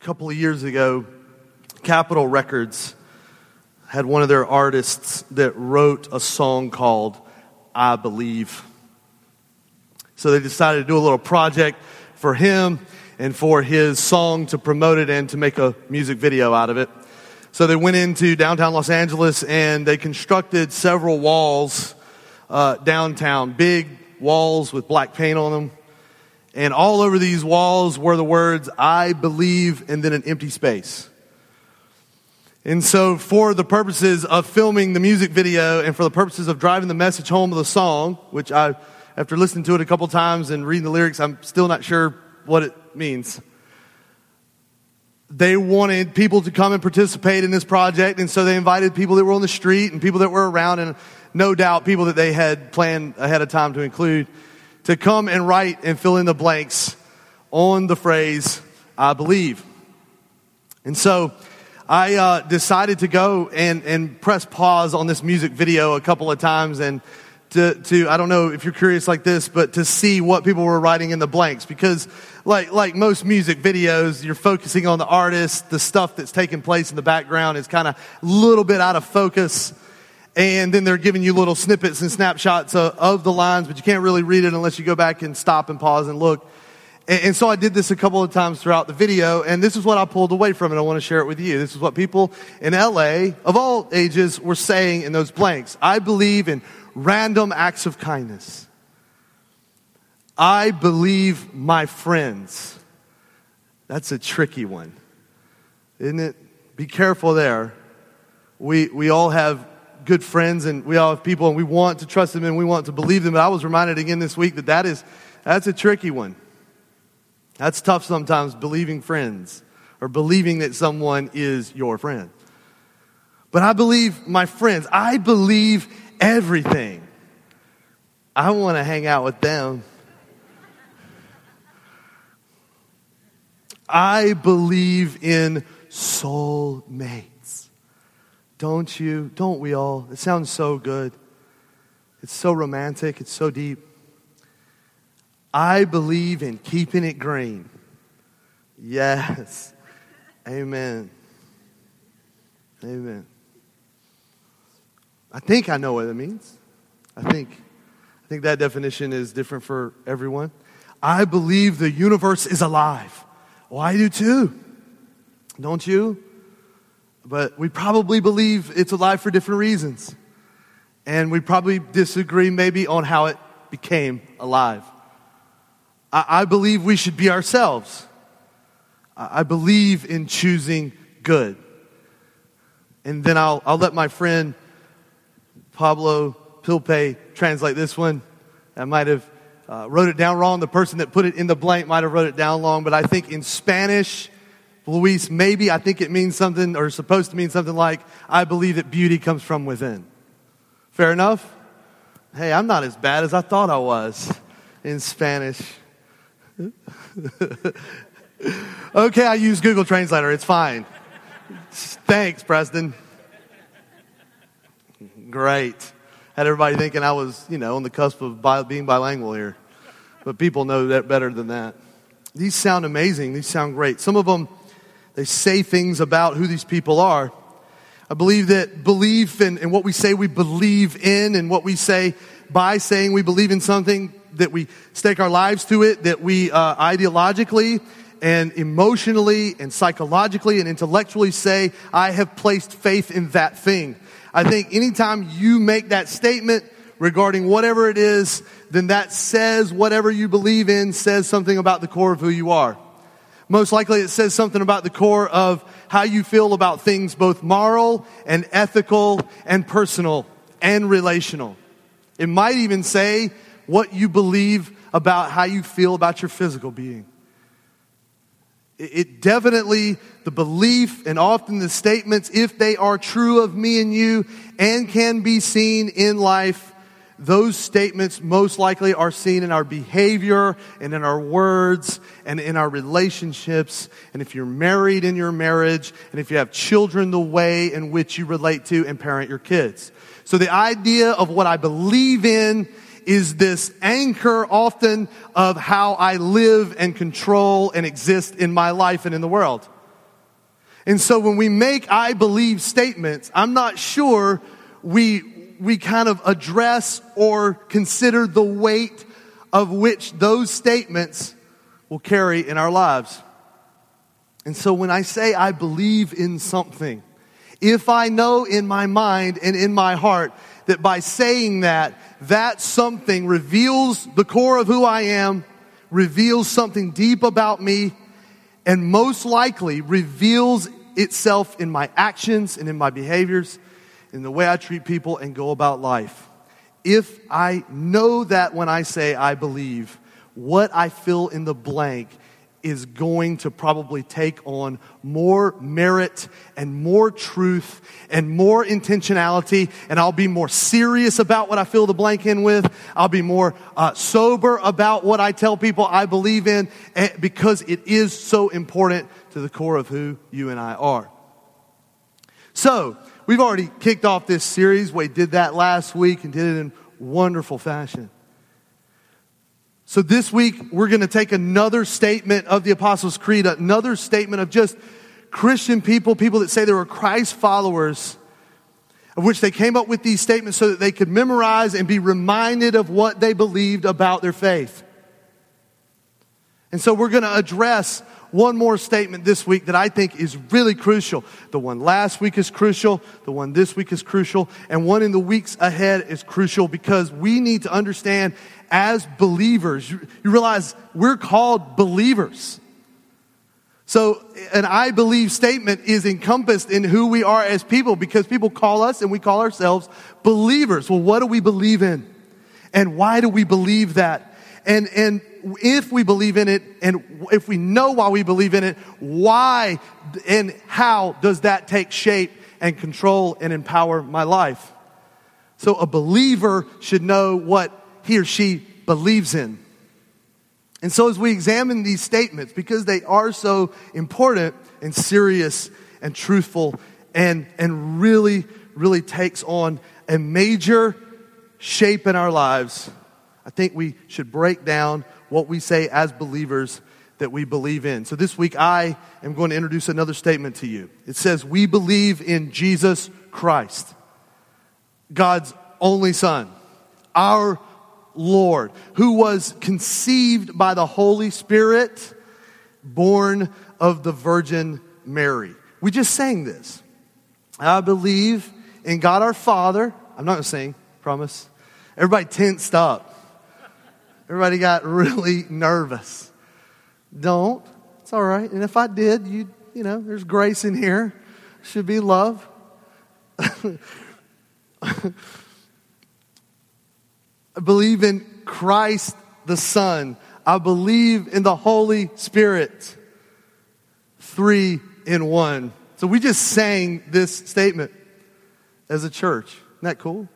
A couple of years ago, Capitol Records had one of their artists that wrote a song called I Believe. So they decided to do a little project for him and for his song to promote it and to make a music video out of it. So they went into downtown Los Angeles and they constructed several walls uh, downtown, big walls with black paint on them. And all over these walls were the words, I believe, and then an empty space. And so, for the purposes of filming the music video and for the purposes of driving the message home of the song, which I, after listening to it a couple times and reading the lyrics, I'm still not sure what it means. They wanted people to come and participate in this project, and so they invited people that were on the street and people that were around, and no doubt people that they had planned ahead of time to include to come and write and fill in the blanks on the phrase, I believe. And so I uh, decided to go and, and press pause on this music video a couple of times and to, to, I don't know if you're curious like this, but to see what people were writing in the blanks because like, like most music videos, you're focusing on the artist, the stuff that's taking place in the background is kind of a little bit out of focus and then they're giving you little snippets and snapshots of, of, the lines, but you can't really read it unless you go back and stop and pause and look. And, and, so I did this a couple of times throughout the video, and this is what I pulled away from it. I want to share it with you. This is what people in LA of all ages were saying in those blanks. I believe in random acts of kindness. I believe my friends. That's a tricky one, isn't it? Be careful there. We, we all have good friends and we all have people and we want to trust them and we want to believe them. But I was reminded again this week that that is, that's a tricky one. That's tough sometimes, believing friends or believing that someone is your friend. But I believe my friends, I believe everything. I want to hang out with them. I believe in soul soulmates. Don't you? Don't we all? It sounds so good. It's so romantic. It's so deep. I believe in keeping it green. Yes. Amen. Amen. I think I know what it means. I think I think that definition is different for everyone. I believe the universe is alive. Well, I do too. Don't you? But we probably believe it's alive for different reasons. And we probably disagree maybe on how it became alive. I, I believe we should be ourselves. I, I believe in choosing good. And then I'll, I'll let my friend Pablo Pilpe translate this one. I might have uh, wrote it down wrong. The person that put it in the blank might have wrote it down wrong, but I think in Spanish, Luis, maybe I think it means something or supposed to mean something like, I believe that beauty comes from within. Fair enough? Hey, I'm not as bad as I thought I was in Spanish. okay, I use Google Translator. It's fine. Thanks, Preston. Great. Had everybody thinking I was, you know, on the cusp of bi- being bilingual here. But people know that better than that. These sound amazing. These sound great. Some of them they say things about who these people are. I believe that belief in, in what we say we believe in and what we say by saying we believe in something, that we stake our lives to it, that we uh, ideologically and emotionally and psychologically and intellectually say, I have placed faith in that thing. I think anytime you make that statement regarding whatever it is, then that says whatever you believe in says something about the core of who you are. Most likely it says something about the core of how you feel about things both moral and ethical and personal and relational. It might even say what you believe about how you feel about your physical being. It definitely, the belief and often the statements, if they are true of me and you and can be seen in life, those statements most likely are seen in our behavior and in our words and in our relationships. And if you're married in your marriage and if you have children, the way in which you relate to and parent your kids. So the idea of what I believe in is this anchor often of how I live and control and exist in my life and in the world. And so when we make I believe statements, I'm not sure we, we kind of address or consider the weight of which those statements will carry in our lives. And so when I say I believe in something, if I know in my mind and in my heart that by saying that, that something reveals the core of who I am, reveals something deep about me, and most likely reveals itself in my actions and in my behaviors, in the way I treat people and go about life. If I know that when I say I believe, what I fill in the blank is going to probably take on more merit and more truth and more intentionality, and I'll be more serious about what I fill the blank in with. I'll be more uh, sober about what I tell people I believe in eh, because it is so important to the core of who you and I are. So, we've already kicked off this series. We did that last week and did it in wonderful fashion. So this week, we're going to take another statement of the Apostles' Creed, another statement of just Christian people, people that say they were Christ followers, of which they came up with these statements so that they could memorize and be reminded of what they believed about their faith. And so we're going to address one more statement this week that I think is really crucial. The one last week is crucial, the one this week is crucial, and one in the weeks ahead is crucial because we need to understand as believers, you, realize we're called believers. So, an I believe statement is encompassed in who we are as people because people call us and we call ourselves believers. Well, what do we believe in? And why do we believe that? And, and if we believe in it and if we know why we believe in it, why and how does that take shape and control and empower my life? So a believer should know what he or she believes in. And so as we examine these statements, because they are so important and serious and truthful and, and really, really takes on a major shape in our lives, I think we should break down what we say as believers that we believe in. So this week I am going to introduce another statement to you. It says, We believe in Jesus Christ, God's only Son, our Lord, who was conceived by the Holy Spirit, born of the Virgin Mary. We just sang this. I believe in God our Father. I'm not going to sing, promise. Everybody tensed up. Everybody got really nervous. Don't. It's all right. And if I did, you you know, there's grace in here. Should be love. I believe in Christ the Son. I believe in the Holy Spirit. Three in one. So we just sang this statement as a church. Isn't that cool?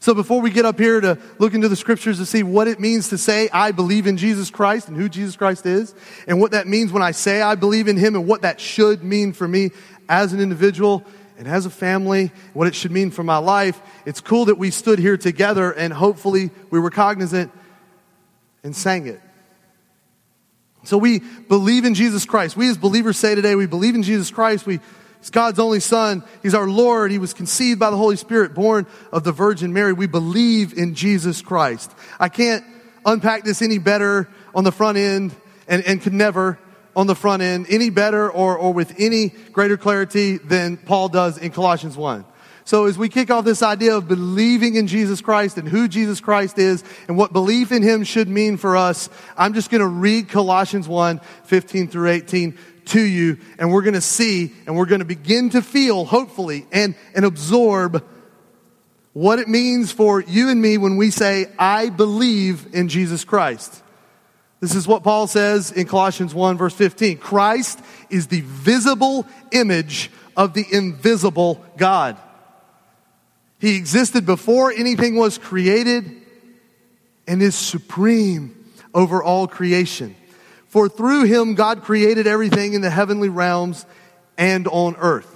So before we get up here to look into the scriptures to see what it means to say, I believe in Jesus Christ and who Jesus Christ is, and what that means when I say I believe in Him and what that should mean for me as an individual and as a family, what it should mean for my life, it's cool that we stood here together and hopefully we were cognizant and sang it. So we believe in Jesus Christ. We as believers say today, we believe in Jesus Christ. We He's God's only Son. He's our Lord. He was conceived by the Holy Spirit, born of the Virgin Mary. We believe in Jesus Christ. I can't unpack this any better on the front end and, and could never on the front end any better or, or with any greater clarity than Paul does in Colossians 1. So as we kick off this idea of believing in Jesus Christ and who Jesus Christ is and what belief in Him should mean for us, I'm just going to read Colossians 1, 15 through 18 to you, and we're going to see and we're going to begin to feel, hopefully, and, and absorb what it means for you and me when we say, I believe in Jesus Christ. This is what Paul says in Colossians 1, verse 15. Christ is the visible image of the invisible God. He existed before anything was created and is supreme over all creation. For through him, God created everything in the heavenly realms and on earth.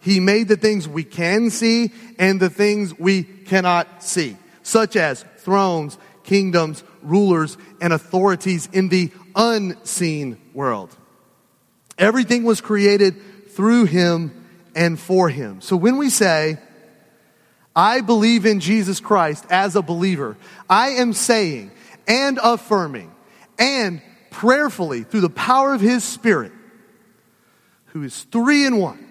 He made the things we can see and the things we cannot see, such as thrones, kingdoms, rulers, and authorities in the unseen world. Everything was created through him and for him. So when we say, I believe in Jesus Christ as a believer, I am saying and affirming and prayerfully through the power of his spirit, who is three in one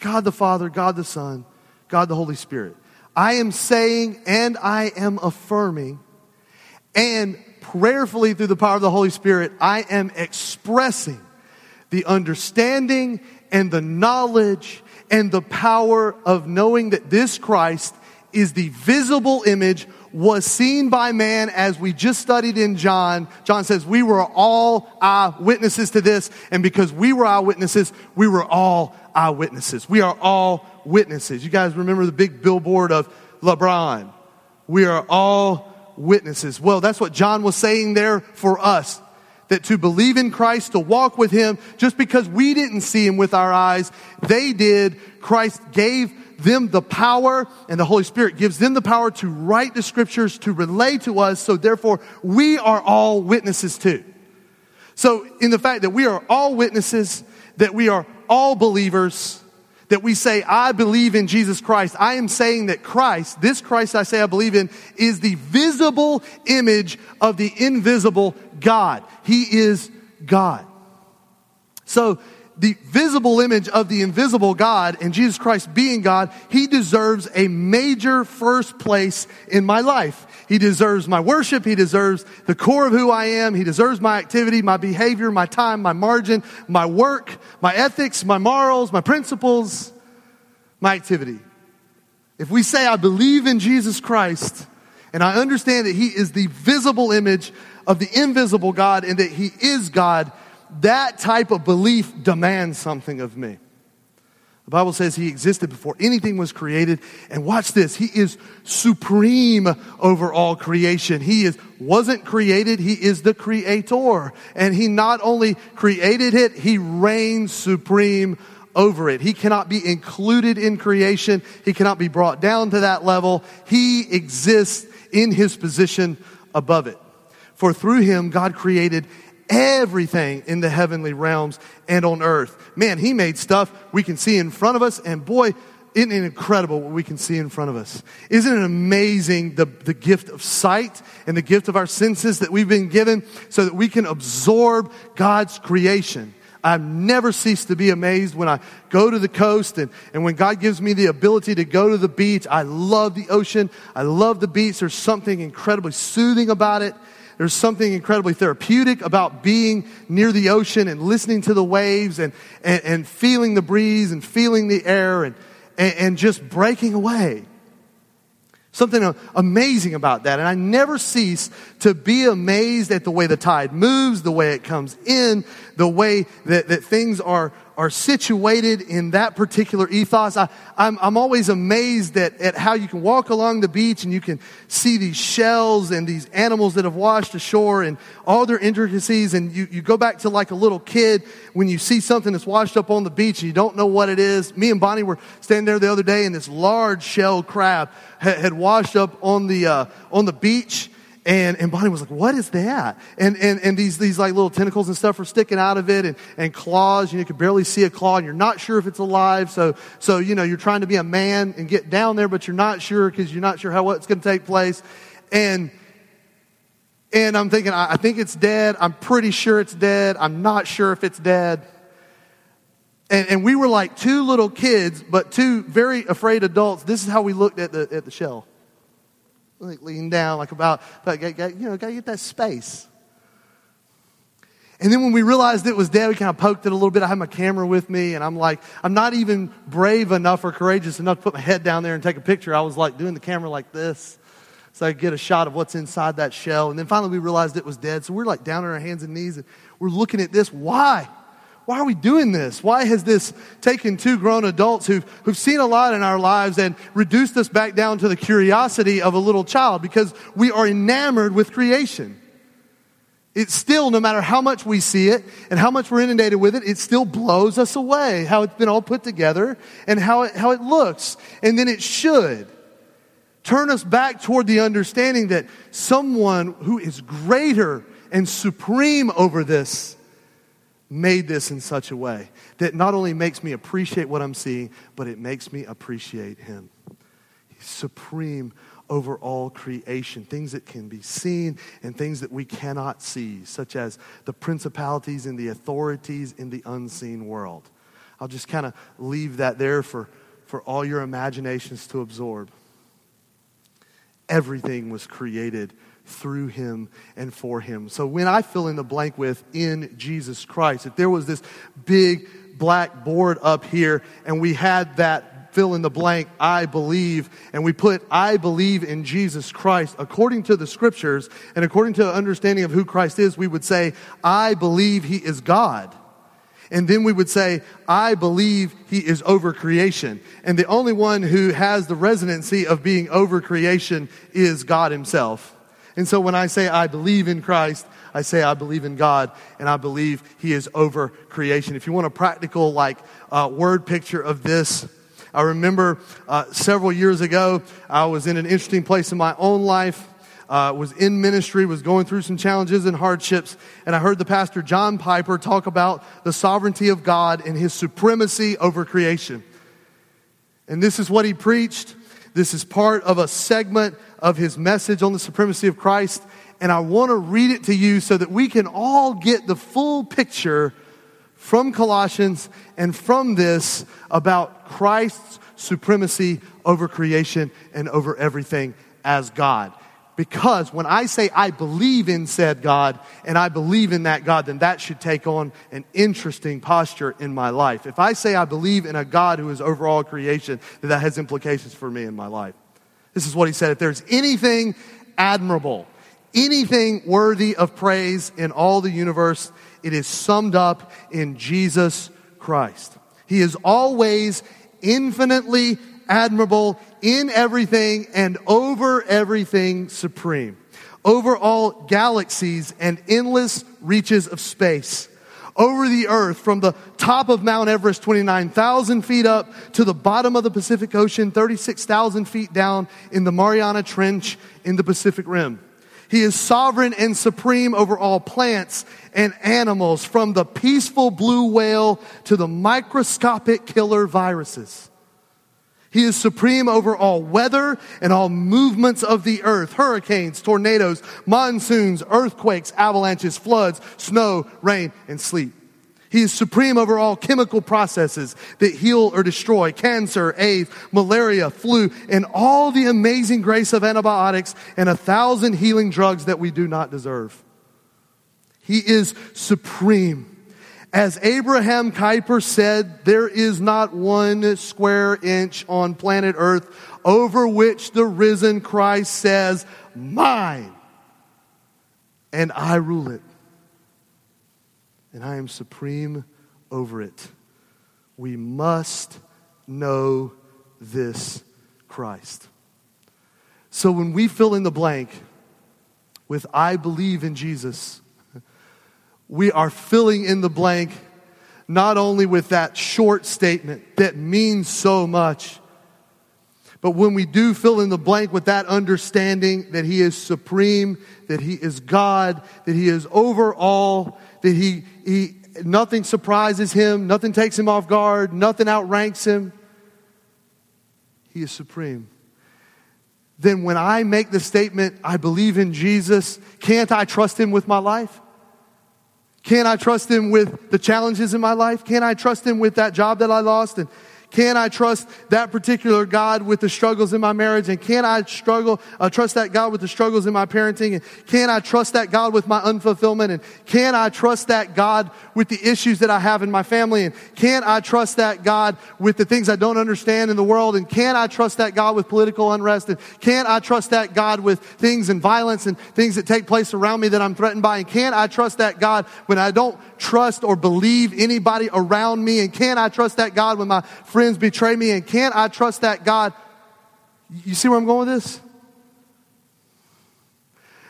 God the Father, God the Son, God the Holy Spirit. I am saying and I am affirming and prayerfully through the power of the Holy Spirit, I am expressing the understanding and the knowledge and the power of knowing that this Christ is the visible image was seen by man as we just studied in John. John says we were all eyewitnesses to this. And because we were eyewitnesses, we were all eyewitnesses. We are all witnesses. You guys remember the big billboard of LeBron? We are all witnesses. Well, that's what John was saying there for us. That to believe in Christ, to walk with Him, just because we didn't see Him with our eyes, they did. Christ gave them the power, and the Holy Spirit gives them the power to write the scriptures, to relay to us, so therefore we are all witnesses too. So, in the fact that we are all witnesses, that we are all believers, that we say, I believe in Jesus Christ, I am saying that Christ, this Christ I say I believe in, is the visible image of the invisible God. He is God. So, the visible image of the invisible God and Jesus Christ being God, He deserves a major first place in my life. He deserves my worship. He deserves the core of who I am. He deserves my activity, my behavior, my time, my margin, my work, my ethics, my morals, my principles, my activity. If we say, I believe in Jesus Christ, and I understand that He is the visible image of the invisible God and that He is God, that type of belief demands something of me. The Bible says he existed before anything was created. And watch this. He is supreme over all creation. He is, wasn't created. He is the creator. And he not only created it, he reigns supreme over it. He cannot be included in creation. He cannot be brought down to that level. He exists in his position above it. For through him, God created everything in the heavenly realms and on earth. Man, he made stuff we can see in front of us, and boy, isn't it incredible what we can see in front of us? Isn't it amazing the, the gift of sight and the gift of our senses that we've been given so that we can absorb God's creation? I've never ceased to be amazed when I go to the coast and, and when God gives me the ability to go to the beach. I love the ocean. I love the beach. There's something incredibly soothing about it. There's something incredibly therapeutic about being near the ocean and listening to the waves and, and, and feeling the breeze and feeling the air and, and, and just breaking away. Something amazing about that. And I never cease to be amazed at the way the tide moves, the way it comes in, the way that, that things are, are situated in that particular ethos. I, I'm, I'm always amazed at, at how you can walk along the beach and you can see these shells and these animals that have washed ashore and all their intricacies. And you, you go back to like a little kid when you see something that's washed up on the beach and you don't know what it is. Me and Bonnie were standing there the other day and this large shell crab had, had washed up on the, uh, on the beach and, and Bonnie was like, what is that? And, and, and these, these like little tentacles and stuff are sticking out of it and, and claws. You, you can barely see a claw and you're not sure if it's alive. So, so, you know, you're trying to be a man and get down there, but you're not sure because you're not sure how what's going to take place. And, and I'm thinking, I, I think it's dead. I'm pretty sure it's dead. I'm not sure if it's dead. And, and we were like two little kids, but two very afraid adults. This is how we looked at the, at the shell like lean down, like about, like, you know, gotta get that space. And then when we realized it was dead, we kind of poked it a little bit. I had my camera with me, and I'm like, I'm not even brave enough or courageous enough to put my head down there and take a picture. I was like doing the camera like this. So I could get a shot of what's inside that shell. And then finally we realized it was dead. So we're like down on our hands and knees and we're looking at this. Why? Why are we doing this? Why has this taken two grown adults who've, who've seen a lot in our lives and reduced us back down to the curiosity of a little child? Because we are enamored with creation. It still, no matter how much we see it and how much we're inundated with it, it still blows us away how it's been all put together and how it, how it looks. And then it should turn us back toward the understanding that someone who is greater and supreme over this made this in such a way that not only makes me appreciate what I'm seeing, but it makes me appreciate Him. He's supreme over all creation, things that can be seen and things that we cannot see, such as the principalities and the authorities in the unseen world. I'll just kind of leave that there for, for all your imaginations to absorb. Everything was created through him and for him. So when I fill in the blank with in Jesus Christ, if there was this big black board up here and we had that fill in the blank, I believe, and we put I believe in Jesus Christ according to the scriptures and according to understanding of who Christ is, we would say, I believe he is God. And then we would say, I believe he is over creation. And the only one who has the resonancy of being over creation is God himself. And so when I say I believe in Christ, I say I believe in God and I believe He is over creation. If you want a practical, like, uh, word picture of this, I remember uh, several years ago, I was in an interesting place in my own life. Uh, was in ministry, was going through some challenges and hardships, and I heard the pastor John Piper talk about the sovereignty of God and his supremacy over creation. And this is what he preached. This is part of a segment of his message on the supremacy of Christ. And I want to read it to you so that we can all get the full picture from Colossians and from this about Christ's supremacy over creation and over everything as God. Because when I say I believe in said God and I believe in that God, then that should take on an interesting posture in my life. If I say I believe in a God who is over all creation, then that has implications for me in my life. This is what he said. If there's anything admirable, anything worthy of praise in all the universe, it is summed up in Jesus Christ. He is always infinitely admirable in everything and over everything supreme, over all galaxies and endless reaches of space over the earth from the top of Mount Everest, 29,000 feet up, to the bottom of the Pacific Ocean, 36,000 feet down in the Mariana Trench in the Pacific Rim. He is sovereign and supreme over all plants and animals, from the peaceful blue whale to the microscopic killer viruses. He is supreme over all weather and all movements of the earth hurricanes, tornadoes, monsoons, earthquakes, avalanches, floods, snow, rain, and sleet. He is supreme over all chemical processes that heal or destroy cancer, AIDS, malaria, flu, and all the amazing grace of antibiotics and a thousand healing drugs that we do not deserve. He is supreme as Abraham Kuyper said, there is not one square inch on planet Earth over which the risen Christ says, Mine, and I rule it. And I am supreme over it. We must know this Christ. So when we fill in the blank with I believe in Jesus, we are filling in the blank not only with that short statement that means so much, but when we do fill in the blank with that understanding that He is supreme, that He is God, that He is over all, that He, he nothing surprises Him, nothing takes Him off guard, nothing outranks Him, He is supreme. Then when I make the statement, I believe in Jesus, can't I trust Him with my life? Can I trust him with the challenges in my life? Can I trust him with that job that I lost? And can I trust that particular God with the struggles in my marriage? And can I struggle, uh, trust that God with the struggles in my parenting? And can I trust that God with my unfulfillment? And can I trust that God with the issues that I have in my family? And can I trust that God with the things I don't understand in the world? And can I trust that God with political unrest? And can I trust that God with things and violence and things that take place around me that I'm threatened by? And can I trust that God when I don't trust or believe anybody around me? And can I trust that God when my friends betray me? And can I trust that God? You see where I'm going with this?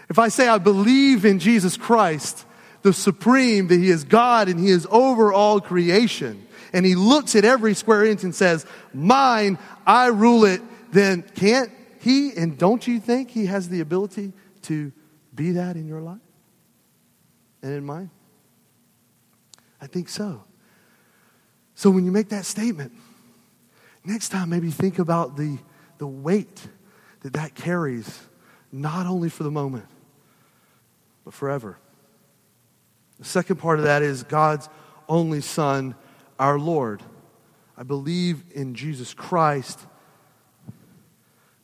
If I say I believe in Jesus Christ, the supreme, that He is God and He is over all creation, and He looks at every square inch and says, Mine, I rule it, then can't He and don't you think He has the ability to be that in your life and in mine? I think so. So when you make that statement, next time maybe think about the, the weight that that carries, not only for the moment, but forever. The second part of that is God's only Son, our Lord. I believe in Jesus Christ,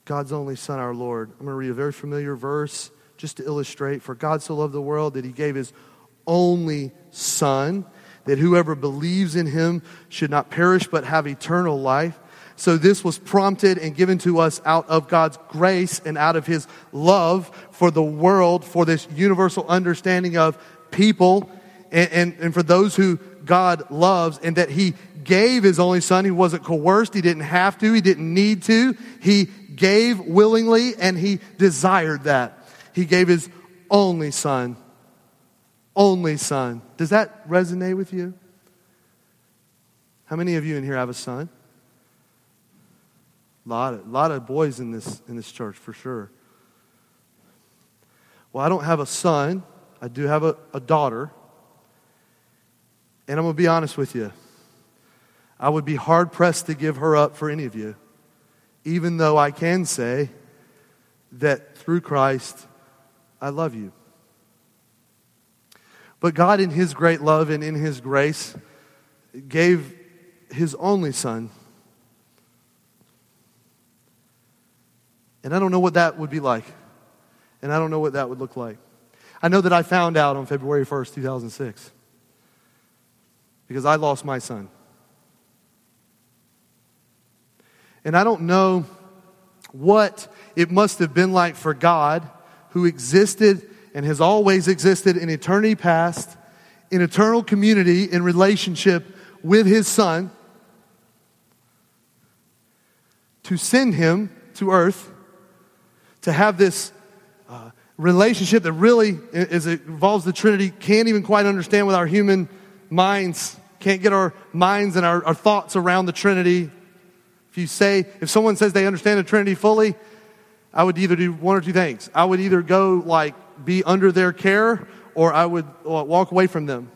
God's only Son, our Lord. I'm going to read a very familiar verse just to illustrate. For God so loved the world that he gave his only Son, that whoever believes in him should not perish but have eternal life. So this was prompted and given to us out of God's grace and out of his love for the world, for this universal understanding of people and, and, and, for those who God loves, and that he gave his only son. He wasn't coerced. He didn't have to. He didn't need to. He gave willingly and he desired that. He gave his only son. Only son. Does that resonate with you? How many of you in here have a son? A lot of, lot of boys in this, in this church, for sure. Well, I don't have a son. I do have a, a daughter. And I'm going to be honest with you. I would be hard pressed to give her up for any of you, even though I can say that through Christ, I love you. But God, in His great love and in His grace, gave His only Son. And I don't know what that would be like. And I don't know what that would look like. I know that I found out on February 1st, 2006, because I lost my son. And I don't know what it must have been like for God, who existed and has always existed in eternity past, in eternal community, in relationship with his son, to send him to earth, to have this uh, relationship that really, as it involves the Trinity, can't even quite understand with our human minds, can't get our minds and our, our thoughts around the Trinity if you say, if someone says they understand the Trinity fully, I would either do one or two things. I would either go like be under their care or I would walk away from them.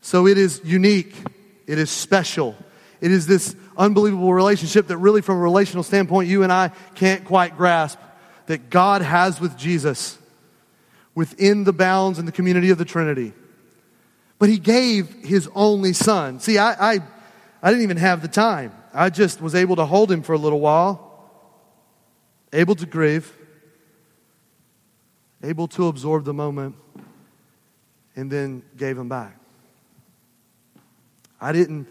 So it is unique. It is special. It is this unbelievable relationship that really from a relational standpoint you and I can't quite grasp that God has with Jesus within the bounds and the community of the Trinity. But he gave his only son. See, I, I, I didn't even have the time. I just was able to hold him for a little while, able to grieve, able to absorb the moment, and then gave him back. I didn't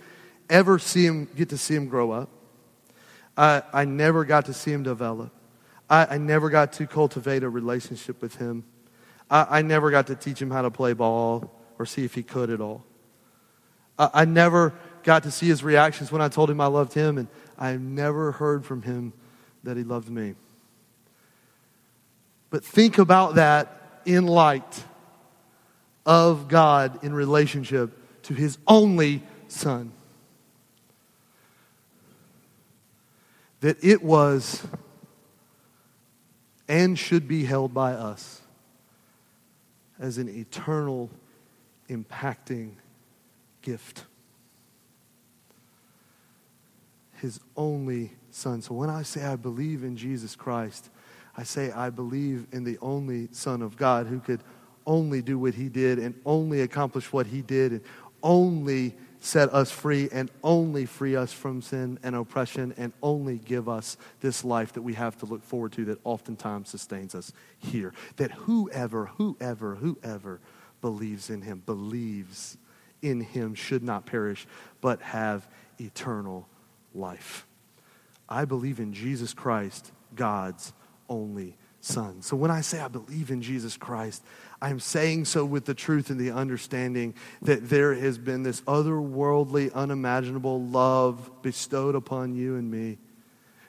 ever see him get to see him grow up. I, I never got to see him develop. I, I never got to cultivate a relationship with him. I, I never got to teach him how to play ball or see if he could at all. I, I never got to see his reactions when I told him I loved him, and I never heard from him that he loved me. But think about that in light of God in relationship to his only son. That it was and should be held by us as an eternal impacting gift. His only Son. So when I say I believe in Jesus Christ, I say I believe in the only Son of God who could only do what he did and only accomplish what he did and only set us free and only free us from sin and oppression and only give us this life that we have to look forward to that oftentimes sustains us here. That whoever, whoever, whoever believes in him, believes in him, should not perish, but have eternal life. I believe in Jesus Christ, God's only Son. So when I say I believe in Jesus Christ, I'm saying so with the truth and the understanding that there has been this otherworldly, unimaginable love bestowed upon you and me.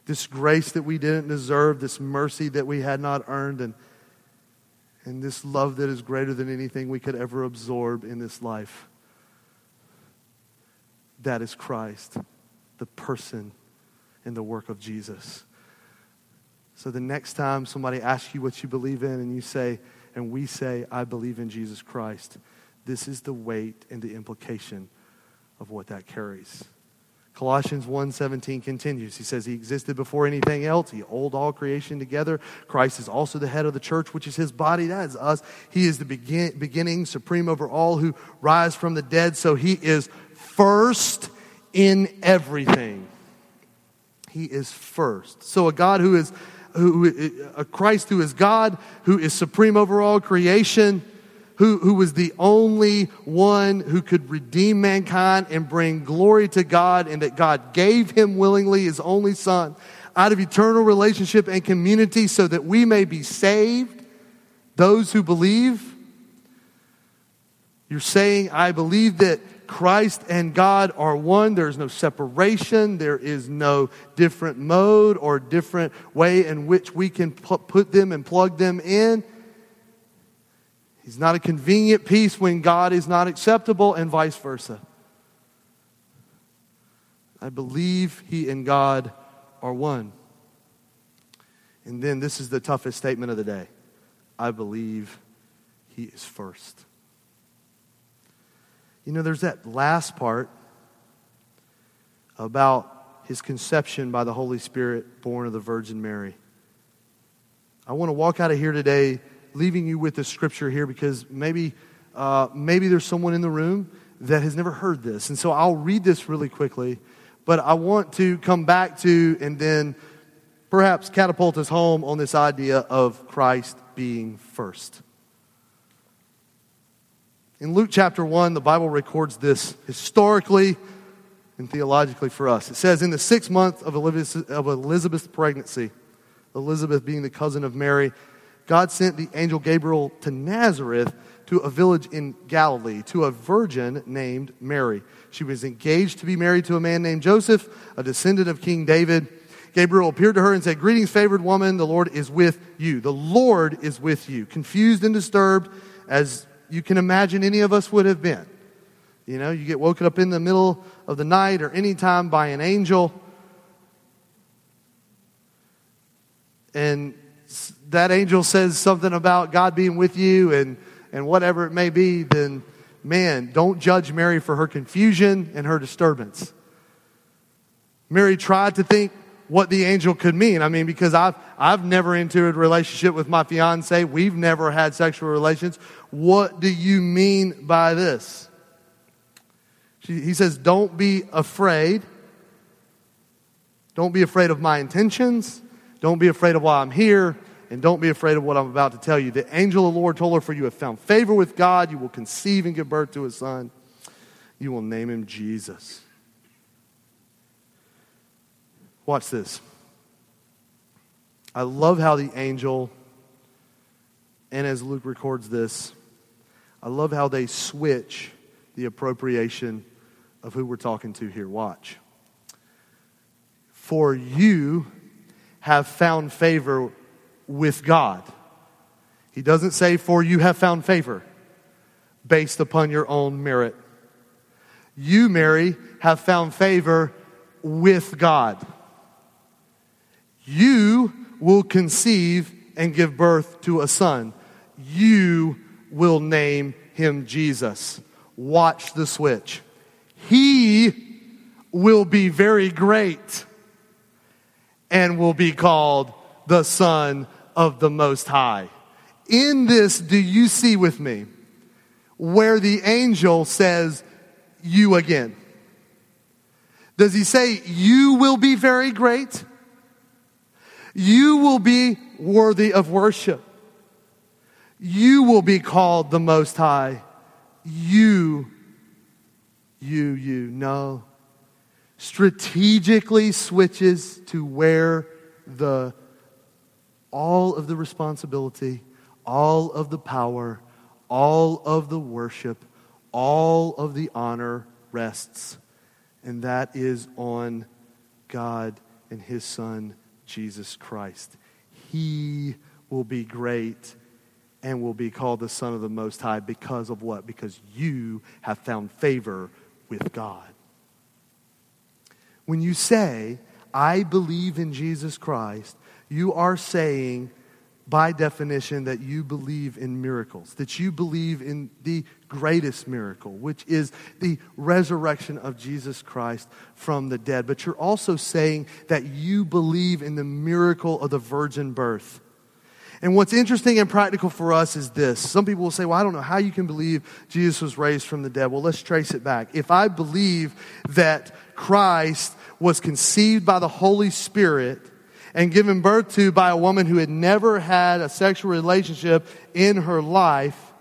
This grace that we didn't deserve, this mercy that we had not earned, and and this love that is greater than anything we could ever absorb in this life. That is Christ, the person and the work of Jesus. So the next time somebody asks you what you believe in and you say, and we say, I believe in Jesus Christ, this is the weight and the implication of what that carries. Colossians 1:17 continues. He says he existed before anything else. He held all creation together. Christ is also the head of the church, which is his body. That is us. He is the begin, beginning, supreme over all who rise from the dead. So he is first in everything. He is first. So a God who is who, a Christ who is God, who is supreme over all creation, who, who was the only one who could redeem mankind and bring glory to God, and that God gave him willingly his only Son out of eternal relationship and community so that we may be saved, those who believe. You're saying, I believe that Christ and God are one. There's no separation. There is no different mode or different way in which we can put them and plug them in. He's not a convenient piece when God is not acceptable, and vice versa. I believe He and God are one. And then this is the toughest statement of the day I believe He is first. You know, there's that last part about his conception by the Holy Spirit, born of the Virgin Mary. I want to walk out of here today leaving you with the scripture here because maybe, uh, maybe there's someone in the room that has never heard this. And so I'll read this really quickly, but I want to come back to and then perhaps catapult us home on this idea of Christ being first. In Luke chapter 1, the Bible records this historically and theologically for us. It says, In the sixth month of Elizabeth's pregnancy, Elizabeth being the cousin of Mary, God sent the angel Gabriel to Nazareth to a village in Galilee to a virgin named Mary. She was engaged to be married to a man named Joseph, a descendant of King David. Gabriel appeared to her and said, Greetings, favored woman, the Lord is with you. The Lord is with you. Confused and disturbed, as you can imagine any of us would have been. You know, you get woken up in the middle of the night or any time by an angel. And that angel says something about God being with you and, and whatever it may be, then man, don't judge Mary for her confusion and her disturbance. Mary tried to think what the angel could mean. I mean, because I've, I've never entered a relationship with my fiance. We've never had sexual relations. What do you mean by this? She, he says, don't be afraid. Don't be afraid of my intentions. Don't be afraid of why I'm here and don't be afraid of what I'm about to tell you. The angel of the Lord told her, For you have found favor with God. You will conceive and give birth to a son. You will name him Jesus. Watch this. I love how the angel, and as Luke records this, I love how they switch the appropriation of who we're talking to here. Watch. For you have found favor with God. He doesn't say, For you have found favor based upon your own merit. You, Mary, have found favor with God. You will conceive and give birth to a son. You will name him Jesus. Watch the switch. He will be very great and will be called the Son of the Most High. In this, do you see with me where the angel says, You again? Does he say, You will be very great? You will be worthy of worship. You will be called the Most High. You, you, you. No. Strategically switches to where the all of the responsibility, all of the power, all of the worship, all of the honor rests. And that is on God and His Son, Jesus Christ. He will be great and will be called the Son of the Most High because of what? Because you have found favor with God. When you say, I believe in Jesus Christ, you are saying, by definition, that you believe in miracles, that you believe in the greatest miracle, which is the resurrection of Jesus Christ from the dead. But you're also saying that you believe in the miracle of the virgin birth. And what's interesting and practical for us is this. Some people will say, well, I don't know how you can believe Jesus was raised from the dead. Well, let's trace it back. If I believe that Christ was conceived by the Holy Spirit and given birth to by a woman who had never had a sexual relationship in her life,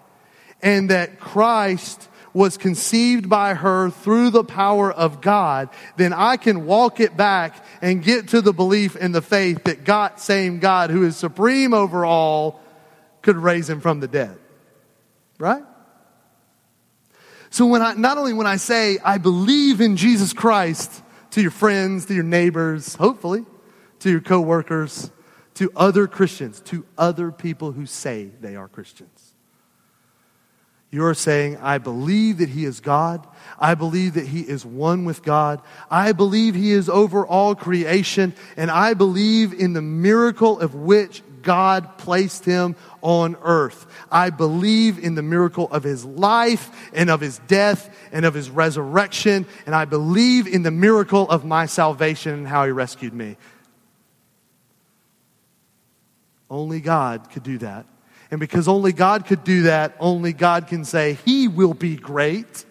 and that Christ was conceived by her through the power of God, then I can walk it back and get to the belief and the faith that God, same God who is supreme over all, could raise him from the dead. Right? So when I, not only when I say I believe in Jesus Christ to your friends, to your neighbors, hopefully, to your coworkers, to other Christians, to other people who say they are Christians. You're saying, I believe that He is God. I believe that He is one with God. I believe He is over all creation. And I believe in the miracle of which God placed Him on earth. I believe in the miracle of His life and of His death and of His resurrection. And I believe in the miracle of my salvation and how He rescued me. Only God could do that. And because only God could do that, only God can say, He will be great,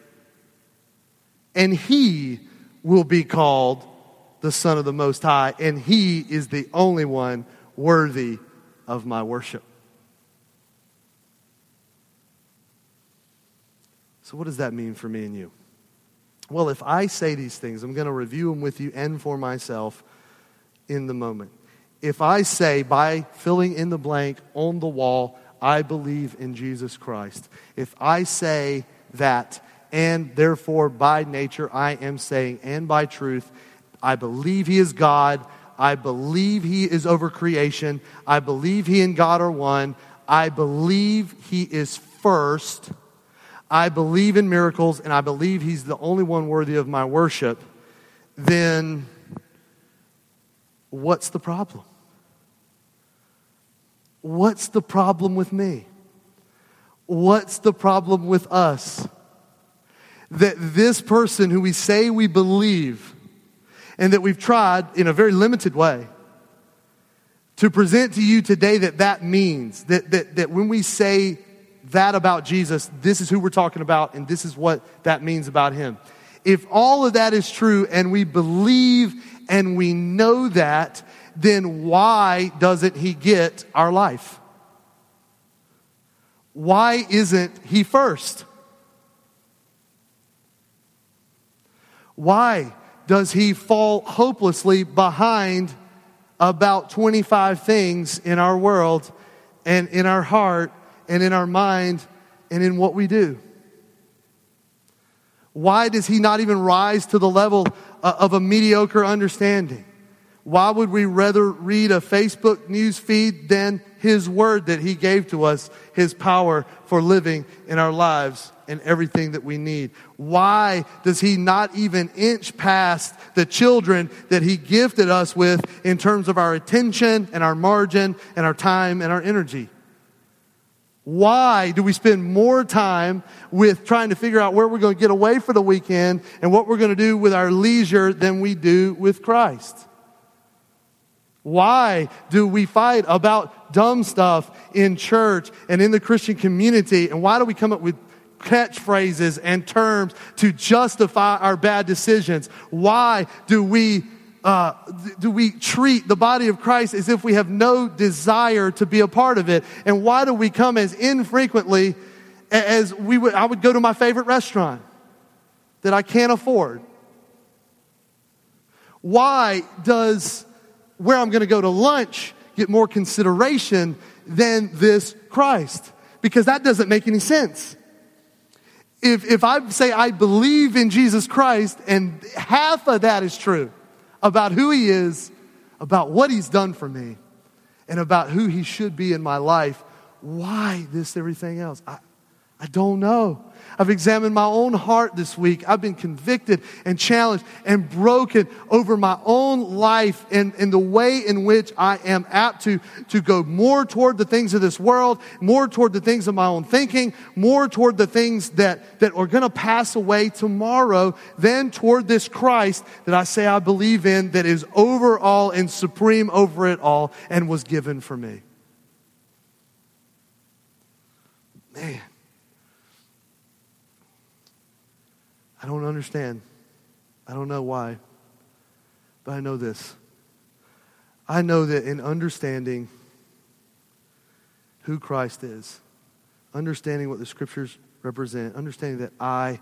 and He will be called the Son of the Most High, and He is the only one worthy of my worship. So, what does that mean for me and you? Well, if I say these things, I'm going to review them with you and for myself in the moment. If I say by filling in the blank on the wall, I believe in Jesus Christ. If I say that, and therefore by nature I am saying, and by truth, I believe He is God. I believe He is over creation. I believe He and God are one. I believe He is first. I believe in miracles, and I believe He's the only one worthy of my worship. Then what's the problem? What's the problem with me? What's the problem with us? That this person who we say we believe and that we've tried in a very limited way to present to you today that that means that, that, that when we say that about Jesus, this is who we're talking about and this is what that means about him. If all of that is true and we believe and we know that, then why doesn't he get our life? Why isn't he first? Why does he fall hopelessly behind about 25 things in our world and in our heart and in our mind and in what we do? Why does he not even rise to the level Uh, of a mediocre understanding? Why would we rather read a Facebook news feed than His Word that He gave to us, His power for living in our lives and everything that we need? Why does He not even inch past the children that He gifted us with in terms of our attention and our margin and our time and our energy? Why do we spend more time with trying to figure out where we're going to get away for the weekend and what we're going to do with our leisure than we do with Christ? Why do we fight about dumb stuff in church and in the Christian community? And why do we come up with catchphrases and terms to justify our bad decisions? Why do we uh, do we treat the body of Christ as if we have no desire to be a part of it? And why do we come as infrequently as we would, I would go to my favorite restaurant that I can't afford? Why does where I'm going to go to lunch get more consideration than this Christ? Because that doesn't make any sense. If, if I say I believe in Jesus Christ and half of that is true about who he is, about what he's done for me, and about who he should be in my life, why this everything else? I, I don't know. I've examined my own heart this week. I've been convicted and challenged and broken over my own life and, and the way in which I am apt to, to go more toward the things of this world, more toward the things of my own thinking, more toward the things that, that are going to pass away tomorrow than toward this Christ that I say I believe in that is over all and supreme over it all and was given for me. Man. Don't understand. I don't know why. But I know this. I know that in understanding who Christ is, understanding what the scriptures represent, understanding that I,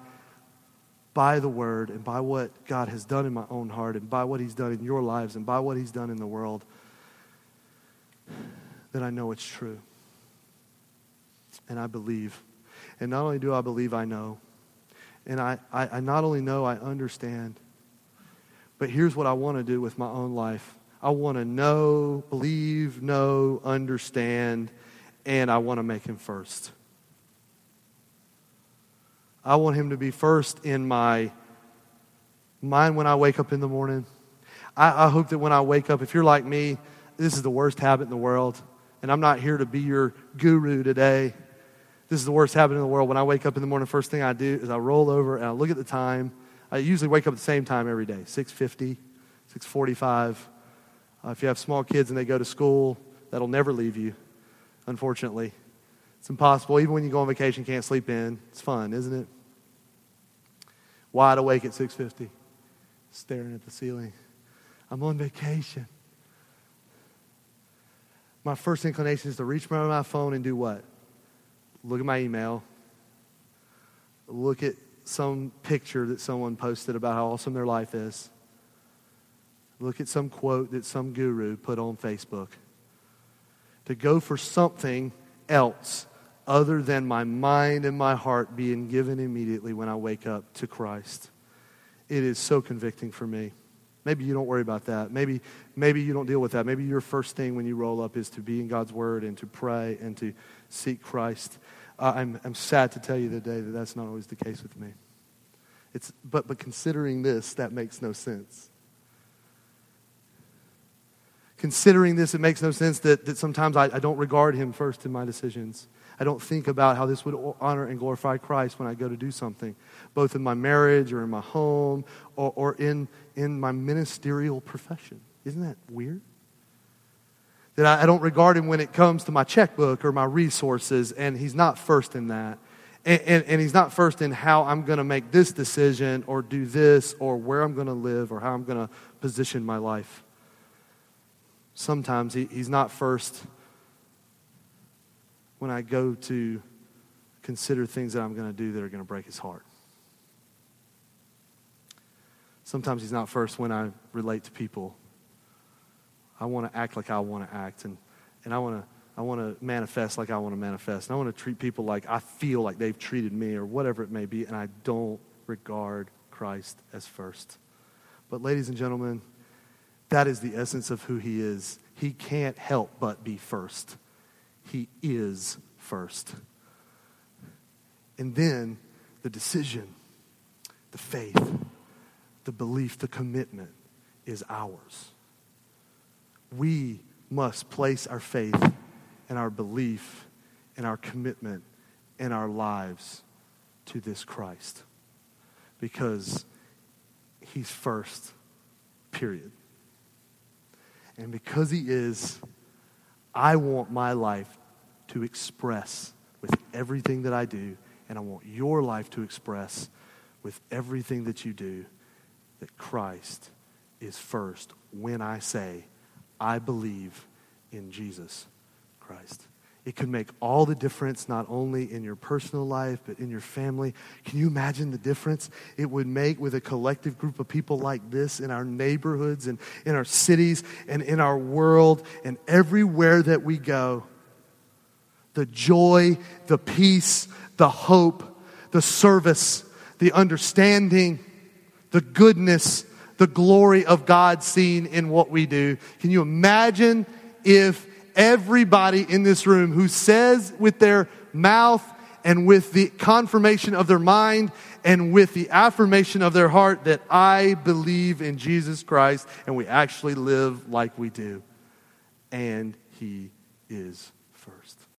by the word and by what God has done in my own heart and by what he's done in your lives and by what he's done in the world, that I know it's true. And I believe. And not only do I believe, I know. And I, I, I not only know, I understand. But here's what I want to do with my own life I want to know, believe, know, understand, and I want to make him first. I want him to be first in my mind when I wake up in the morning. I, I, hope that when I wake up, if you're like me, this is the worst habit in the world. And I'm not here to be your guru today. This is the worst habit in the world. When I wake up in the morning, first thing I do is I roll over and I look at the time. I usually wake up at the same time every day, 6.50, 6.45. Uh, if you have small kids and they go to school, that'll never leave you, unfortunately. It's impossible. Even when you go on vacation, you can't sleep in. It's fun, isn't it? Wide awake at 6.50, staring at the ceiling. I'm on vacation. My first inclination is to reach for my phone and do what? Look at my email, look at some picture that someone posted about how awesome their life is, look at some quote that some guru put on Facebook. To go for something else other than my mind and my heart being given immediately when I wake up to Christ. It is so convicting for me. Maybe you don't worry about that. Maybe, maybe you don't deal with that. Maybe your first thing when you roll up is to be in God's Word and to pray and to seek Christ. Uh, I'm, I'm sad to tell you today that that's not always the case with me. It's, but, but considering this, that makes no sense. Considering this, it makes no sense that, that sometimes I, I don't regard him first in my decisions. I don't think about how this would honor and glorify Christ when I go to do something, both in my marriage or in my home or, or in, in my ministerial profession. Isn't that weird? That I, I don't regard him when it comes to my checkbook or my resources, and he's not first in that. And, and, and, he's not first in how I'm going to make this decision or do this or where I'm going to live or how I'm going to position my life. Sometimes he, he's not first when I go to consider things that I'm going to do that are going to break his heart. Sometimes he's not first when I relate to people. I want to act like I want to act, and, and I want to I want to manifest like I want to manifest. And I want to treat people like I feel like they've treated me or whatever it may be, and I don't regard Christ as first. But, ladies and gentlemen, that is the essence of who he is. He can't help but be first. He is first. And then the decision, the faith, the belief, the commitment is ours. We must place our faith and our belief and our commitment and our lives to this Christ because he's first, period. And because he is, I want my life to express with everything that I do, and I want your life to express with everything that you do that Christ is first when I say, I believe in Jesus Christ. It could make all the difference, not only in your personal life, but in your family. Can you imagine the difference it would make with a collective group of people like this in our neighborhoods and in our cities and in our world and everywhere that we go? The joy, the peace, the hope, the service, the understanding, the goodness, the glory of God seen in what we do. Can you imagine if everybody in this room who says with their mouth and with the confirmation of their mind and with the affirmation of their heart that I believe in Jesus Christ and we actually live like we do. And he is